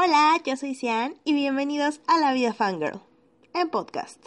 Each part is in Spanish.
Hola, yo soy Cian y bienvenidos a La Vida Fangirl, en podcast.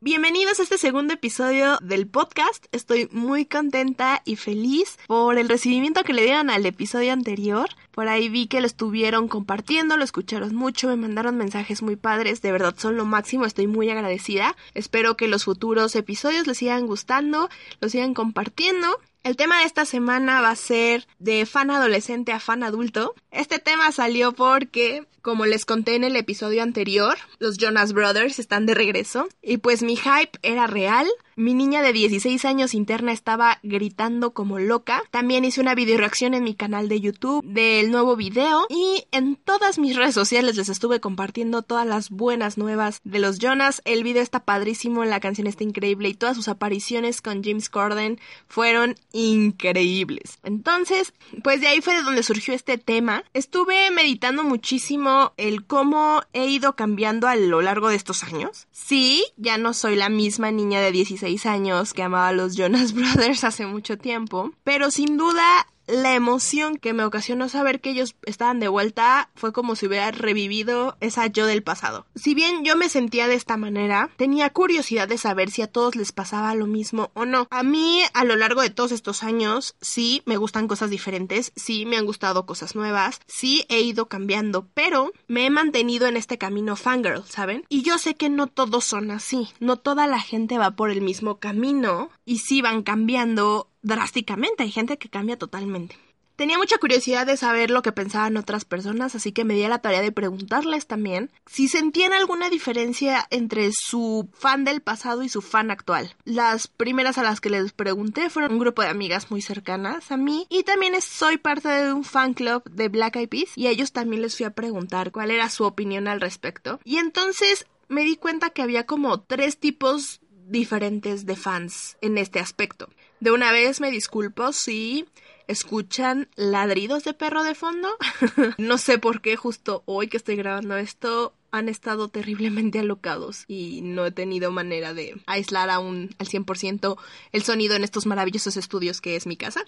Bienvenidos a este segundo episodio del podcast. Estoy muy contenta y feliz por el recibimiento que le dieron al episodio anterior. Por ahí vi que lo estuvieron compartiendo, lo escucharon mucho, me mandaron mensajes muy padres. De verdad son lo máximo, estoy muy agradecida. Espero que los futuros episodios les sigan gustando, los sigan compartiendo. El tema de esta semana va a ser de fan adolescente a fan adulto. Este tema salió porque, como les conté en el episodio anterior, los Jonas Brothers están de regreso y pues mi hype era real. Mi niña de 16 años interna estaba gritando como loca. También hice una video reacción en mi canal de YouTube del nuevo video y en todas mis redes sociales les estuve compartiendo todas las buenas nuevas de los Jonas. El video está padrísimo, la canción está increíble y todas sus apariciones con James Corden fueron increíbles. Entonces, pues de ahí fue de donde surgió este tema. Estuve meditando muchísimo el cómo he ido cambiando a lo largo de estos años. Sí, ya no soy la misma niña de 16 años que amaba a los Jonas Brothers hace mucho tiempo, pero sin duda la emoción que me ocasionó saber que ellos estaban de vuelta fue como si hubiera revivido esa yo del pasado. Si bien yo me sentía de esta manera, tenía curiosidad de saber si a todos les pasaba lo mismo o no. A mí, a lo largo de todos estos años, sí me gustan cosas diferentes, sí me han gustado cosas nuevas, sí he ido cambiando, pero me he mantenido en este camino fangirl, ¿saben? Y yo sé que no todos son así, no toda la gente va por el mismo camino y sí van cambiando drásticamente, hay gente que cambia totalmente. Tenía mucha curiosidad de saber lo que pensaban otras personas, así que me di a la tarea de preguntarles también si sentían alguna diferencia entre su fan del pasado y su fan actual. Las primeras a las que les pregunté fueron un grupo de amigas muy cercanas a mí y también soy parte de un fan club de Black Eyed Peas y a ellos también les fui a preguntar cuál era su opinión al respecto. Y entonces me di cuenta que había como tres tipos diferentes de fans en este aspecto. De una vez me disculpo si escuchan ladridos de perro de fondo. no sé por qué justo hoy que estoy grabando esto han estado terriblemente alocados y no he tenido manera de aislar aún al 100% el sonido en estos maravillosos estudios que es mi casa.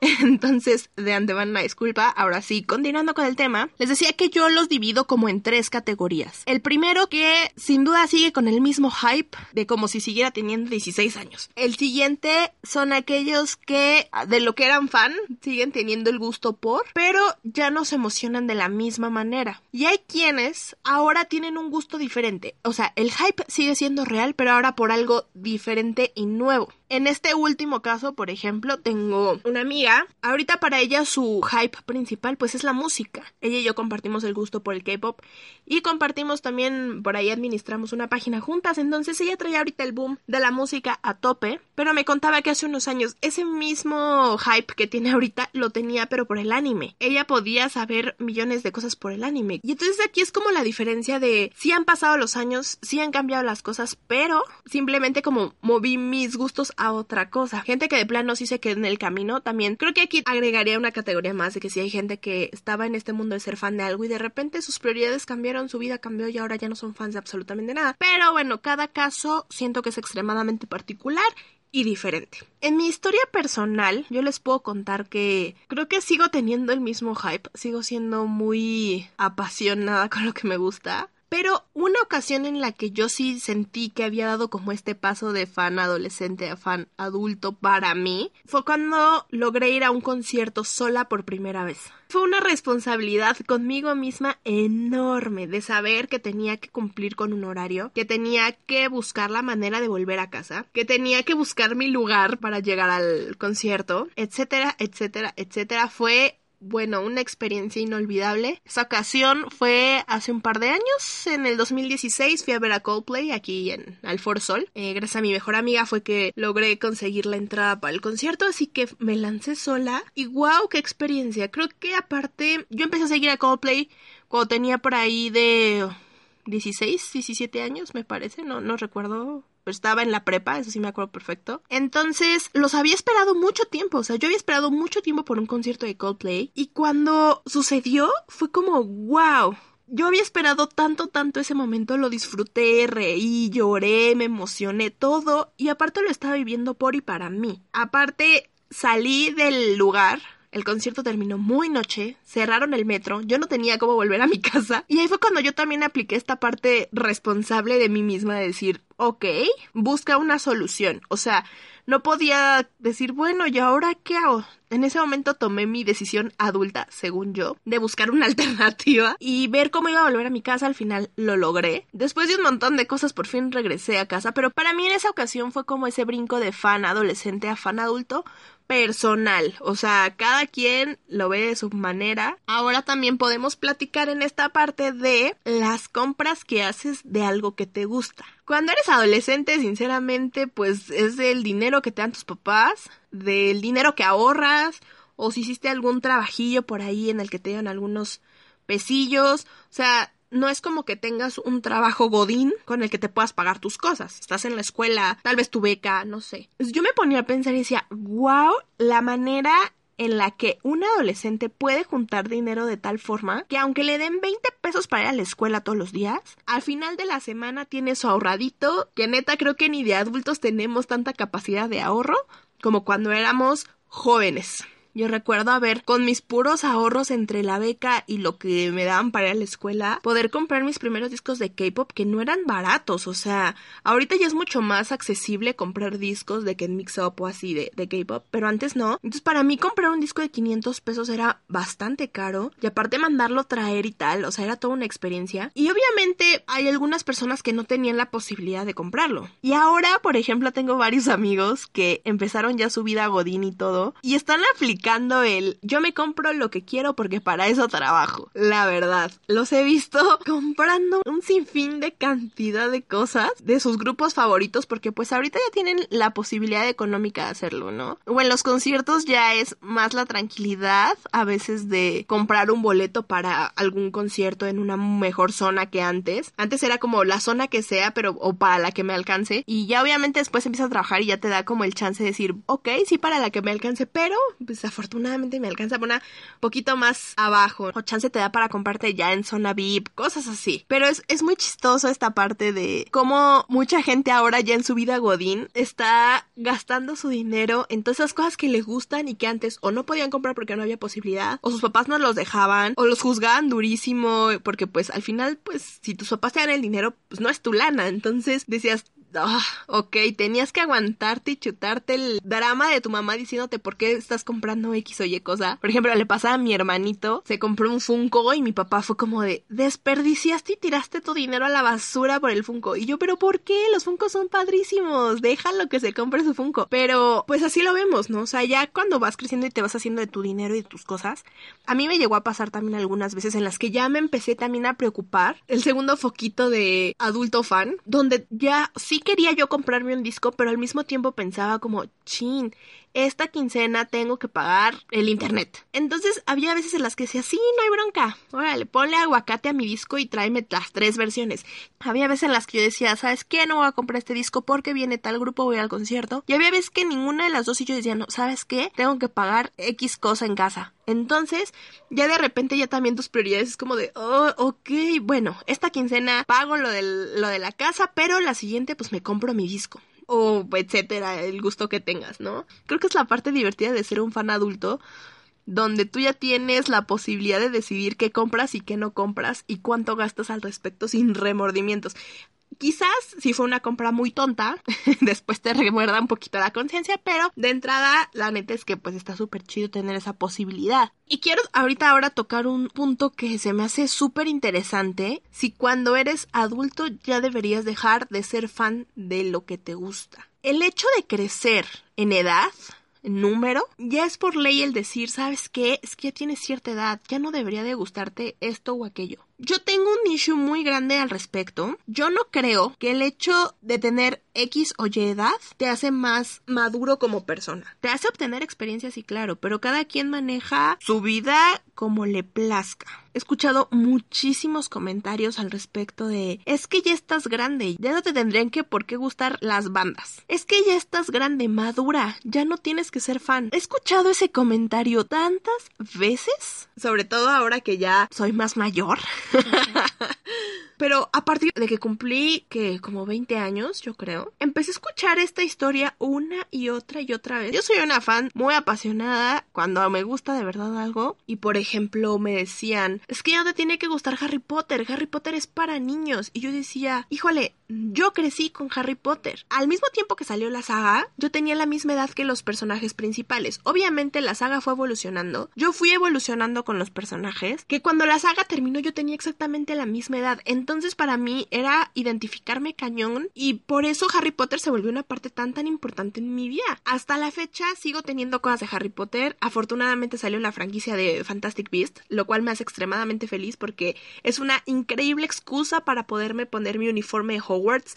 Entonces, de antemano una disculpa. Ahora sí, continuando con el tema, les decía que yo los divido como en tres categorías. El primero que sin duda sigue con el mismo hype de como si siguiera teniendo 16 años. El siguiente son aquellos que de lo que eran fan siguen teniendo el gusto por, pero ya no se emocionan de la misma manera. Y hay quienes ahora tienen un gusto diferente. O sea, el hype sigue siendo real, pero ahora por algo diferente y nuevo. En este último caso, por ejemplo, tengo una amiga. Ahorita para ella su hype principal pues es la música. Ella y yo compartimos el gusto por el K-pop y compartimos también, por ahí administramos una página juntas. Entonces ella traía ahorita el boom de la música a tope, pero me contaba que hace unos años ese mismo hype que tiene ahorita lo tenía pero por el anime. Ella podía saber millones de cosas por el anime. Y entonces aquí es como la diferencia de si han pasado los años, si han cambiado las cosas, pero simplemente como moví mis gustos a otra cosa. Gente que de plano sí se queda en el camino también. Creo que aquí agregaría una categoría más de que si hay gente que estaba en este mundo de ser fan de algo y de repente sus prioridades cambiaron, su vida cambió y ahora ya no son fans de absolutamente nada. Pero bueno, cada caso siento que es extremadamente particular y diferente. En mi historia personal, yo les puedo contar que creo que sigo teniendo el mismo hype, sigo siendo muy apasionada con lo que me gusta. Pero una ocasión en la que yo sí sentí que había dado como este paso de fan adolescente a fan adulto para mí fue cuando logré ir a un concierto sola por primera vez. Fue una responsabilidad conmigo misma enorme de saber que tenía que cumplir con un horario, que tenía que buscar la manera de volver a casa, que tenía que buscar mi lugar para llegar al concierto, etcétera, etcétera, etcétera. Fue bueno, una experiencia inolvidable. Esa ocasión fue hace un par de años, en el 2016 fui a ver a Coldplay aquí en Alfor Sol. Eh, gracias a mi mejor amiga fue que logré conseguir la entrada para el concierto, así que me lancé sola y wow, qué experiencia. Creo que aparte yo empecé a seguir a Coldplay cuando tenía por ahí de 16, 17 años, me parece, no, no recuerdo estaba en la prepa, eso sí me acuerdo perfecto. Entonces, los había esperado mucho tiempo, o sea, yo había esperado mucho tiempo por un concierto de Coldplay y cuando sucedió fue como, wow, yo había esperado tanto, tanto ese momento, lo disfruté, reí, lloré, me emocioné, todo, y aparte lo estaba viviendo por y para mí. Aparte, salí del lugar El concierto terminó muy noche, cerraron el metro, yo no tenía cómo volver a mi casa. Y ahí fue cuando yo también apliqué esta parte responsable de mí misma de decir, ok, busca una solución. O sea, no podía decir, bueno, ¿y ahora qué hago? En ese momento tomé mi decisión adulta, según yo, de buscar una alternativa y ver cómo iba a volver a mi casa. Al final lo logré. Después de un montón de cosas, por fin regresé a casa, pero para mí en esa ocasión fue como ese brinco de fan adolescente a fan adulto personal, o sea, cada quien lo ve de su manera. Ahora también podemos platicar en esta parte de las compras que haces de algo que te gusta. Cuando eres adolescente, sinceramente, pues es el dinero que te dan tus papás, del dinero que ahorras, o si hiciste algún trabajillo por ahí en el que te dan algunos pesillos, o sea, no es como que tengas un trabajo godín con el que te puedas pagar tus cosas. Estás en la escuela, tal vez tu beca, no sé. Yo me ponía a pensar y decía, wow, la manera en la que un adolescente puede juntar dinero de tal forma que aunque le den 20 pesos para ir a la escuela todos los días, al final de la semana tiene su ahorradito, que neta creo que ni de adultos tenemos tanta capacidad de ahorro como cuando éramos jóvenes. Yo recuerdo haber, con mis puros ahorros entre la beca y lo que me daban para a la escuela, poder comprar mis primeros discos de K-pop que no eran baratos. O sea, ahorita ya es mucho más accesible comprar discos de Ken Mix Up o así de, de K-pop, pero antes no. Entonces, para mí comprar un disco de 500 pesos era bastante caro y aparte mandarlo traer y tal, o sea, era toda una experiencia. Y obviamente hay algunas personas que no tenían la posibilidad de comprarlo. Y ahora, por ejemplo, tengo varios amigos que empezaron ya su vida godín y todo y están aplicando el yo me compro lo que quiero porque para eso trabajo. La verdad, los he visto comprando un sinfín de cantidad de cosas de sus grupos favoritos porque pues ahorita ya tienen la posibilidad económica de hacerlo, ¿no? O en los conciertos ya es más la tranquilidad a veces de comprar un boleto para algún concierto en una mejor zona que antes. Antes era como la zona que sea, pero o para la que me alcance. Y ya obviamente después empiezas a trabajar y ya te da como el chance de decir, ok, sí para la que me alcance, pero pues afortunadamente me alcanza por una poquito más abajo. O chance te da para comprarte ya en zona VIP, cosas así. Pero es, es muy chistoso esta parte de cómo mucha gente ahora ya en su vida Godín está gastando su dinero en todas esas cosas que les gustan y que antes o no podían comprar porque no había posibilidad, o sus papás no los dejaban, o los juzgaban durísimo, porque pues al final, pues si tus papás te dan el dinero, pues no es tu lana. Entonces decías, Ah, ok, tenías que aguantarte y chutarte el drama de tu mamá diciéndote por qué estás comprando X o Y cosa. Por ejemplo, le pasaba a mi hermanito, se compró un Funko y mi papá fue como de, desperdiciaste y tiraste tu dinero a la basura por el Funko. Y yo, pero ¿por qué? Los Funkos son padrísimos, déjalo que se compre su Funko. Pero pues así lo vemos, ¿no? O sea, ya cuando vas creciendo y te vas haciendo de tu dinero y de tus cosas, a mí me llegó a pasar también algunas veces en las que ya me empecé también a preocupar. El segundo foquito de adulto fan, donde ya quería yo comprarme un disco, pero al mismo tiempo pensaba como, chin, esta quincena tengo que pagar el internet. Entonces había veces en las que decía, sí, no hay bronca, órale, ponle aguacate a mi disco y tráeme las tres versiones. Había veces en las que yo decía, ¿sabes qué? No voy a comprar este disco porque viene tal grupo, voy al concierto. Y había veces que ninguna de las dos y yo decía, no, ¿sabes qué? Tengo que pagar X cosa en casa. Entonces, ya de repente ya también tus prioridades es como de, oh, ok, bueno, esta quincena pago lo, lo de la casa, pero la siguiente pues me compro mi disco o etcétera, el gusto que tengas, ¿no? Creo que es la parte divertida de ser un fan adulto donde tú ya tienes la posibilidad de decidir qué compras y qué no compras y cuánto gastas al respecto sin remordimientos. Quizás si fue una compra muy tonta, después te remuerda un poquito la conciencia, pero de entrada la neta es que pues está súper chido tener esa posibilidad. Y quiero ahorita ahora tocar un punto que se me hace súper interesante, si cuando eres adulto ya deberías dejar de ser fan de lo que te gusta. El hecho de crecer en edad número, ya es por ley el decir, ¿sabes qué? Es que ya tienes cierta edad, ya no debería de gustarte esto o aquello. Yo tengo un issue muy grande al respecto. Yo no creo que el hecho de tener X o Y edad te hace más maduro como persona. Te hace obtener experiencias y claro, pero cada quien maneja su vida como le plazca. He escuchado muchísimos comentarios al respecto de es que ya estás grande, ya no te tendrían que por qué gustar las bandas. Es que ya estás grande, madura, ya no tienes que ser fan. He escuchado ese comentario tantas veces, sobre todo ahora que ya soy más mayor. pero a partir de que cumplí que como 20 años, yo creo, empecé a escuchar esta historia una y otra y otra vez. Yo soy una fan muy apasionada cuando me gusta de verdad algo y por ejemplo me decían, es que ya te tiene que gustar Harry Potter, Harry Potter es para niños y yo decía, híjole, yo crecí con Harry Potter. Al mismo tiempo que salió la saga, yo tenía la misma edad que los personajes principales. Obviamente la saga fue evolucionando. Yo fui evolucionando con los personajes, que cuando la saga terminó yo tenía exactamente la misma edad. Entonces para mí era identificarme cañón y por eso Harry Potter se volvió una parte tan tan importante en mi vida. Hasta la fecha sigo teniendo cosas de Harry Potter. Afortunadamente salió la franquicia de Fantastic Beast, lo cual me hace extremadamente feliz porque es una increíble excusa para poderme poner mi uniforme de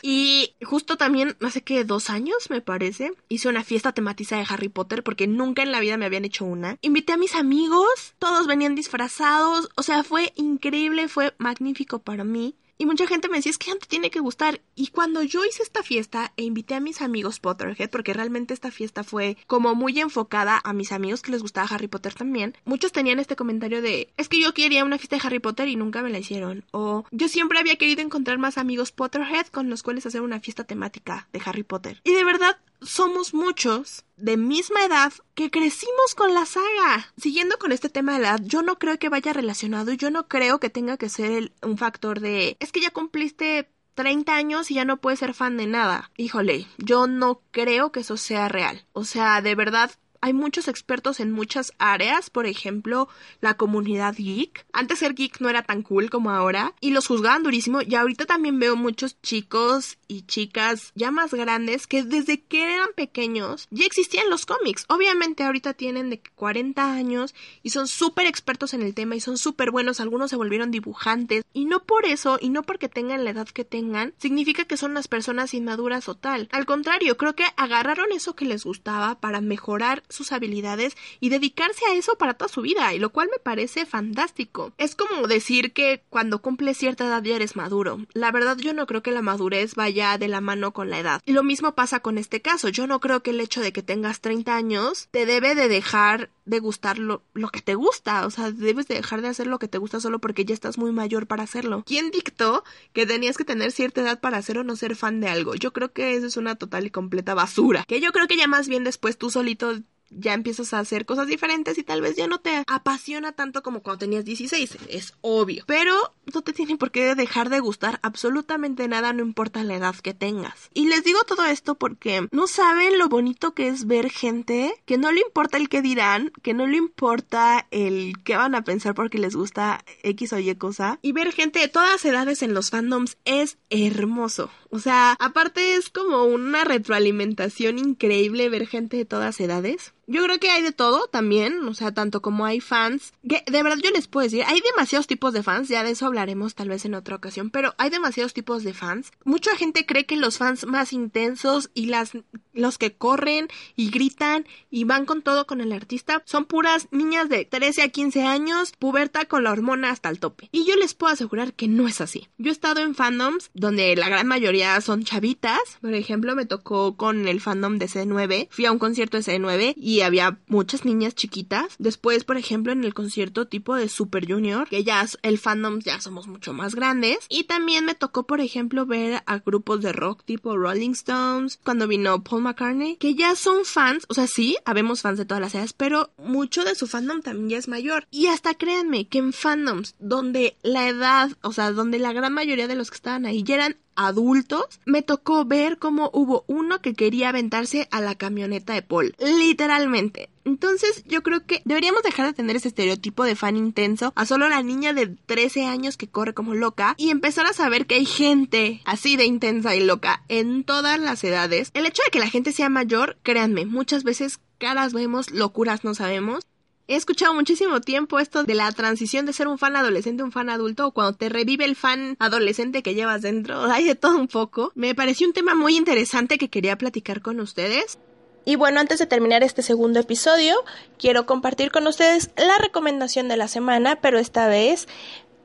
y justo también, hace que dos años me parece, hice una fiesta tematizada de Harry Potter porque nunca en la vida me habían hecho una. Invité a mis amigos, todos venían disfrazados, o sea, fue increíble, fue magnífico para mí. Y mucha gente me decía, es que te tiene que gustar. Y cuando yo hice esta fiesta e invité a mis amigos Potterhead, porque realmente esta fiesta fue como muy enfocada a mis amigos que les gustaba Harry Potter también, muchos tenían este comentario de, es que yo quería una fiesta de Harry Potter y nunca me la hicieron. O yo siempre había querido encontrar más amigos Potterhead con los cuales hacer una fiesta temática de Harry Potter. Y de verdad, somos muchos de misma edad que crecimos con la saga. Siguiendo con este tema de edad, yo no creo que vaya relacionado y yo no creo que tenga que ser un factor de es que ya cumpliste 30 años y ya no puedes ser fan de nada. Híjole, yo no creo que eso sea real. O sea, de verdad hay muchos expertos en muchas áreas, por ejemplo, la comunidad geek. Antes ser geek no era tan cool como ahora y los juzgaban durísimo y ahorita también veo muchos chicos y chicas ya más grandes que desde que eran pequeños ya existían los cómics. Obviamente ahorita tienen de 40 años y son súper expertos en el tema y son súper buenos, algunos se volvieron dibujantes y no por eso y no porque tengan la edad que tengan significa que son unas personas inmaduras o tal. Al contrario, creo que agarraron eso que les gustaba para mejorar sus habilidades y dedicarse a eso para toda su vida, y lo cual me parece fantástico. Es como decir que cuando cumples cierta edad ya eres maduro. La verdad yo no creo que la madurez vaya de la mano con la edad. Y lo mismo pasa con este caso. Yo no creo que el hecho de que tengas 30 años te debe de dejar de gustar lo, que te gusta. O sea, debes de dejar de hacer lo que te gusta solo porque ya estás muy mayor para hacerlo. ¿Quién dictó que tenías que tener cierta edad para ser o no ser fan de algo? Yo creo que eso es una total y completa basura. Que yo creo que ya más bien después tú solito ya empiezas a hacer cosas diferentes y tal vez ya no te apasiona tanto como cuando tenías 16, es obvio. Pero no te tiene por qué dejar de gustar absolutamente nada, no importa la edad que tengas. Y les digo todo esto porque no saben lo bonito que es ver gente que no le importa el que dirán, que no le importa el que van a pensar porque les gusta X o Y cosa. Y ver gente de todas edades en los fandoms es hermoso. O sea, aparte es como una retroalimentación increíble ver gente de todas edades. Yo creo que hay de todo también, o sea, tanto como hay fans, que de verdad yo les puedo decir, hay demasiados tipos de fans, ya de eso hablaremos tal vez en otra ocasión, pero hay demasiados tipos de fans. Mucha gente cree que los fans más intensos y las los que corren y gritan y van con todo con el artista son puras niñas de 13 a 15 años, puberta con la hormona hasta el tope. Y yo les puedo asegurar que no es así. Yo he estado en fandoms donde la gran mayoría son chavitas, por ejemplo, me tocó con el fandom de C9, fui a un concierto de C9 y había muchas niñas chiquitas. Después, por ejemplo, en el concierto tipo de Super Junior, que ya el fandom ya somos mucho más grandes. Y también me tocó, por ejemplo, ver a grupos de rock tipo Rolling Stones, cuando vino Paul McCartney, que ya son fans, o sea, sí, habemos fans de todas las edades, pero mucho de su fandom también ya es mayor. Y hasta créanme que en fandoms donde la edad, o sea, donde la gran mayoría de los que estaban ahí ya eran adultos, me tocó ver cómo hubo uno que quería aventarse a la camioneta de Paul. Literalmente. Entonces yo creo que deberíamos dejar de tener ese estereotipo de fan intenso a solo la niña de 13 años que corre como loca y empezar a saber que hay gente así de intensa y loca en todas las edades. El hecho de que la gente sea mayor, créanme, muchas veces caras vemos, locuras no sabemos. He escuchado muchísimo tiempo esto de la transición de ser un fan adolescente a un fan adulto o cuando te revive el fan adolescente que llevas dentro. Hay de todo un poco. Me pareció un tema muy interesante que quería platicar con ustedes. Y bueno, antes de terminar este segundo episodio, quiero compartir con ustedes la recomendación de la semana, pero esta vez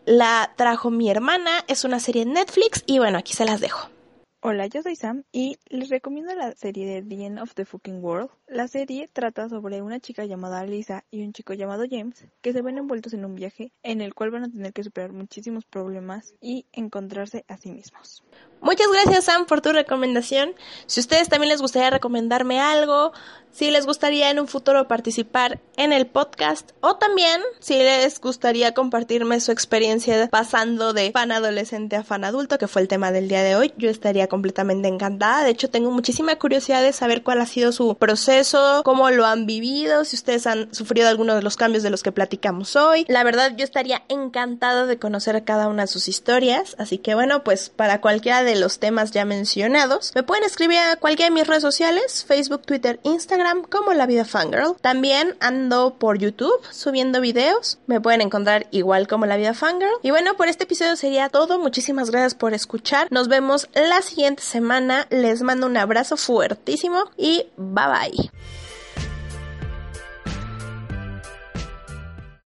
la trajo mi hermana, es una serie en Netflix y bueno, aquí se las dejo. Hola, yo soy Sam y les recomiendo la serie de The End of the Fucking World. La serie trata sobre una chica llamada Lisa y un chico llamado James que se ven envueltos en un viaje en el cual van a tener que superar muchísimos problemas y encontrarse a sí mismos. Muchas gracias Sam por tu recomendación. Si ustedes también les gustaría recomendarme algo, si les gustaría en un futuro participar en el podcast o también si les gustaría compartirme su experiencia pasando de fan adolescente a fan adulto, que fue el tema del día de hoy, yo estaría completamente encantada. De hecho, tengo muchísima curiosidad de saber cuál ha sido su proceso, cómo lo han vivido, si ustedes han sufrido alguno de los cambios de los que platicamos hoy. La verdad, yo estaría encantada de conocer cada una de sus historias. Así que bueno, pues para cualquiera los temas ya mencionados, me pueden escribir a cualquiera de mis redes sociales, Facebook, Twitter, Instagram, como La Vida Fangirl. También ando por YouTube subiendo videos. Me pueden encontrar igual como La Vida Fangirl. Y bueno, por este episodio sería todo. Muchísimas gracias por escuchar. Nos vemos la siguiente semana. Les mando un abrazo fuertísimo y bye bye.